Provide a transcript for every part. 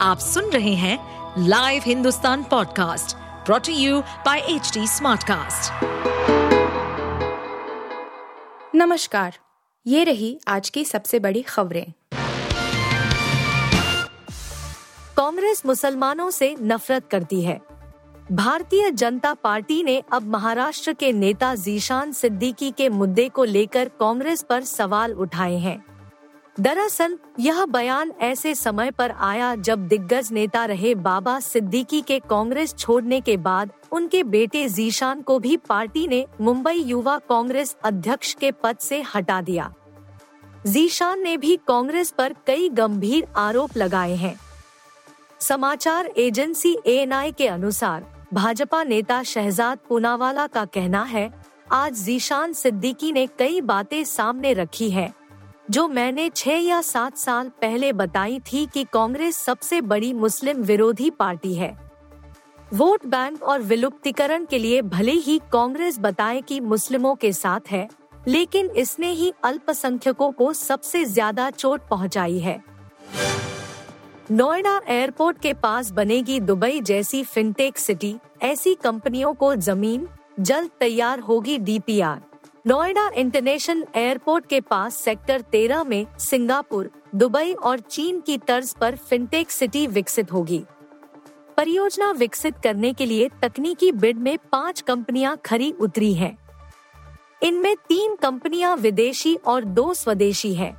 आप सुन रहे हैं live Hindustan podcast brought to you by H Smartcast. नमस्कार, ये रही आज की सबसे बड़ी खबरें। कांग्रेस मुसलमानों से नफरत करती है। भारतीय जनता पार्टी ने अब महाराष्ट्र के नेता जीशान सिद्दीकी के मुद्दे को लेकर कांग्रेस पर सवाल उठाए हैं। दरअसल, यह बयान ऐसे समय पर आया जब दिग्गज नेता रहे बाबा सिद्दीकी के कांग्रेस छोड़ने के बाद उनके बेटे जीशान को भी पार्टी ने मुंबई युवा कांग्रेस अध्यक्ष के पद से हटा दिया। जीशान ने भी कांग्रेस पर कई गंभीर आरोप लगाए हैं। समाचार एजेंसी एएनआई के अनुसार, भाजपा नेता शहजाद पूनावाला का कहना है, आज जीशान सिद्दीकी ने कई बातें सामने रखी है। जो मैंने छह या सात साल पहले बताई थी कि कांग्रेस सबसे बड़ी मुस्लिम विरोधी पार्टी है। वोट बैंक और विलुप्तिकरण के लिए भले ही कांग्रेस बताए कि मुस्लिमों के साथ है, लेकिन इसने ही अल्पसंख्यकों को सबसे ज़्यादा चोट पहुंचाई है। नोएडा एयरपोर्ट के पास बनेगी दुबई जैसी फिनटेक सिटी, ऐसी कंपनियों को ज़मीन, जल्द तैयार होगी डीपीआर। नोएडा इंटरनेशनल एयरपोर्ट के पास सेक्टर तेरह में सिंगापुर, दुबई और चीन की तर्ज पर फिनटेक सिटी विकसित होगी परियोजना विकसित करने के लिए तकनीकी बिड में पाँच कंपनियाँ खरी उतरी हैं। इनमें तीन कंपनियाँ विदेशी और दो स्वदेशी हैं।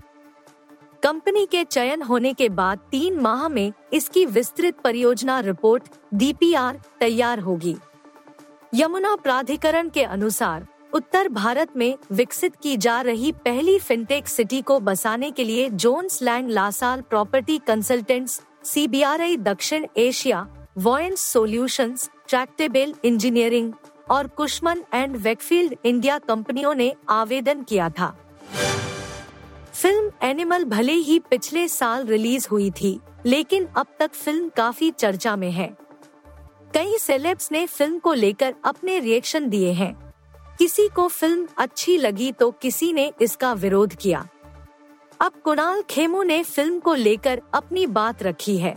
कंपनी के चयन होने के बाद तीन माह में इसकी विस्तृत परियोजना रिपोर्ट, डीपीआर, तैयार होगी यमुना प्राधिकरण के अनुसार उत्तर भारत में विकसित की जा रही पहली फिनटेक सिटी को बसाने के लिए Jones Lang LaSalle property consultants सी दक्षिण Asia Voyants solutions, Tractebel engineering और कुशमन एंड वेकफील्ड इंडिया कंपनियों ने आवेदन किया था। फ़िल्म एनिमल भले ही पिछले साल रिलीज़ हुई थी लेकिन अब तक फ़िल्म काफ़ी चर्चा में है। कई सेलेब्स ने फ़िल्म को लेकर अपने रिएक्शन दिए हैं। किसी को फ़िल्म अच्छी लगी तो किसी ने इसका विरोध किया। अब कुणाल खेमू ने फ़िल्म को लेकर अपनी बात रखी है।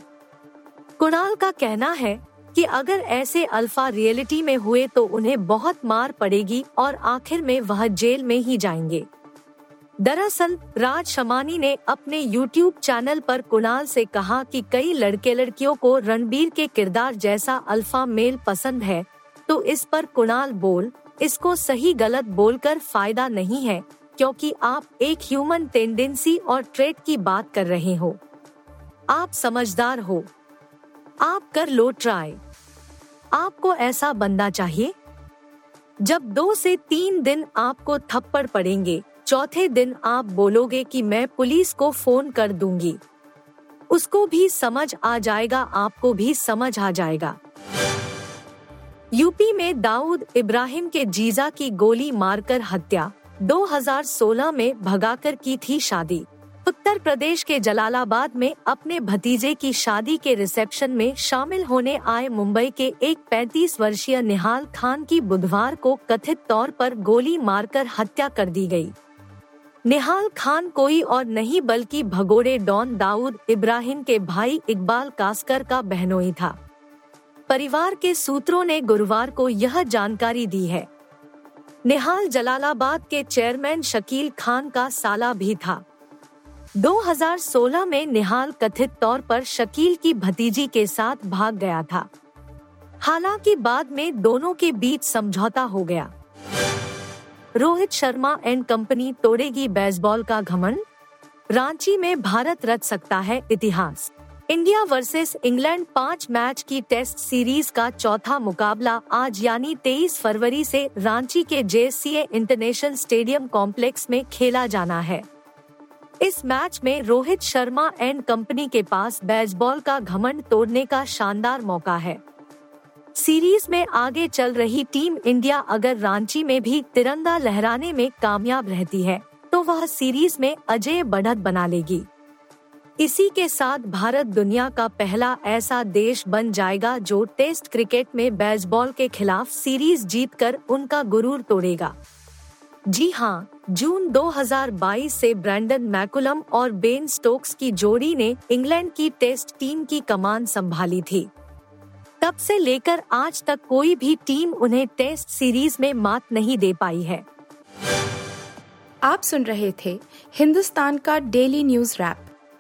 कुणाल का कहना है कि अगर ऐसे अल्फ़ा रियलिटी में हुए तो उन्हें बहुत मार पड़ेगी और आखिर में वह जेल में ही जाएँगे। दरअसल, राज शमानी ने अपने YouTube चैनल पर कुणाल से कहा कि कई लड़के लड़कियों को रणबीर के किरदार जैसा अल्फ़ा मेल पसंद है तो इस पर कुणाल बोल इसको सही गलत बोलकर फ़ायदा नहीं है, क्योंकि आप एक ह्यूमन टेंडेंसी और ट्रेट की बात कर रहे हो। आप समझदार हो। आप कर लो ट्राई आपको ऐसा बंदा चाहिए। जब दो से तीन दिन आपको थप्पड़ पड़ेंगे, चौथे दिन आप बोलोगे कि मैं पुलिस को फ़ोन कर दूँगी। उसको भी समझ आ जाएगा, आपको भी समझ आ जाएगा। यूपी में दाऊद इब्राहिम के जीजा की गोली मारकर हत्या 2016 में भगाकर की थी शादी उत्तर प्रदेश के जलालाबाद में अपने भतीजे की शादी के रिसेप्शन में शामिल होने आए मुंबई के एक 35 वर्षीय निहाल खान की बुधवार को कथित तौर पर गोली मारकर हत्या कर दी गई। निहाल खान कोई और नहीं बल्कि भगोड़े डॉन दाऊद इब्राहिम के भाई इकबाल कास्कर का बहनोई था परिवार के सूत्रों ने गुरुवार को यह जानकारी दी है। निहाल जलालाबाद के चेयरमैन शकील खान का साला भी था। 2016 में निहाल कथित तौर पर शकील की भतीजी के साथ भाग गया था। हालाँकि बाद में दोनों के बीच समझौता हो गया। रोहित शर्मा एंड कंपनी तोड़ेगी बेसबॉल का घमंड। रांची में भारत रच सकता है इतिहास। इंडिया वर्सेस इंग्लैंड पाँच मैच की टेस्ट सीरीज़ का चौथा मुकाबला आज यानी 23 फरवरी से रांची के जेसीए इंटरनेशनल स्टेडियम कॉम्प्लेक्स में खेला जाना है। इस मैच में रोहित शर्मा एंड कंपनी के पास बेसबॉल का घमंड तोड़ने का शानदार मौका है। सीरीज़ में आगे चल रही टीम इंडिया अगर रांची में भी तिरंगा लहराने में कामयाब रहती है तो वह सीरीज़ में अजय बढ़त बना लेगी। इसी के साथ भारत दुनिया का पहला ऐसा देश बन जाएगा जो टेस्ट क्रिकेट में बेसबॉल के खिलाफ सीरीज़ जीतकर उनका गुरूर तोड़ेगा। जी हाँ जून 2022 से ब्रैंडन मैकुलम और बेन स्टोक्स की जोड़ी ने इंग्लैंड की टेस्ट टीम की कमान संभाली थी। तब से लेकर आज तक कोई भी टीम उन्हें टेस्ट सीरीज़ में मात नहीं दे पाई है। आप सुन रहे थे हिंदुस्तान का डेली न्यूज़ रैप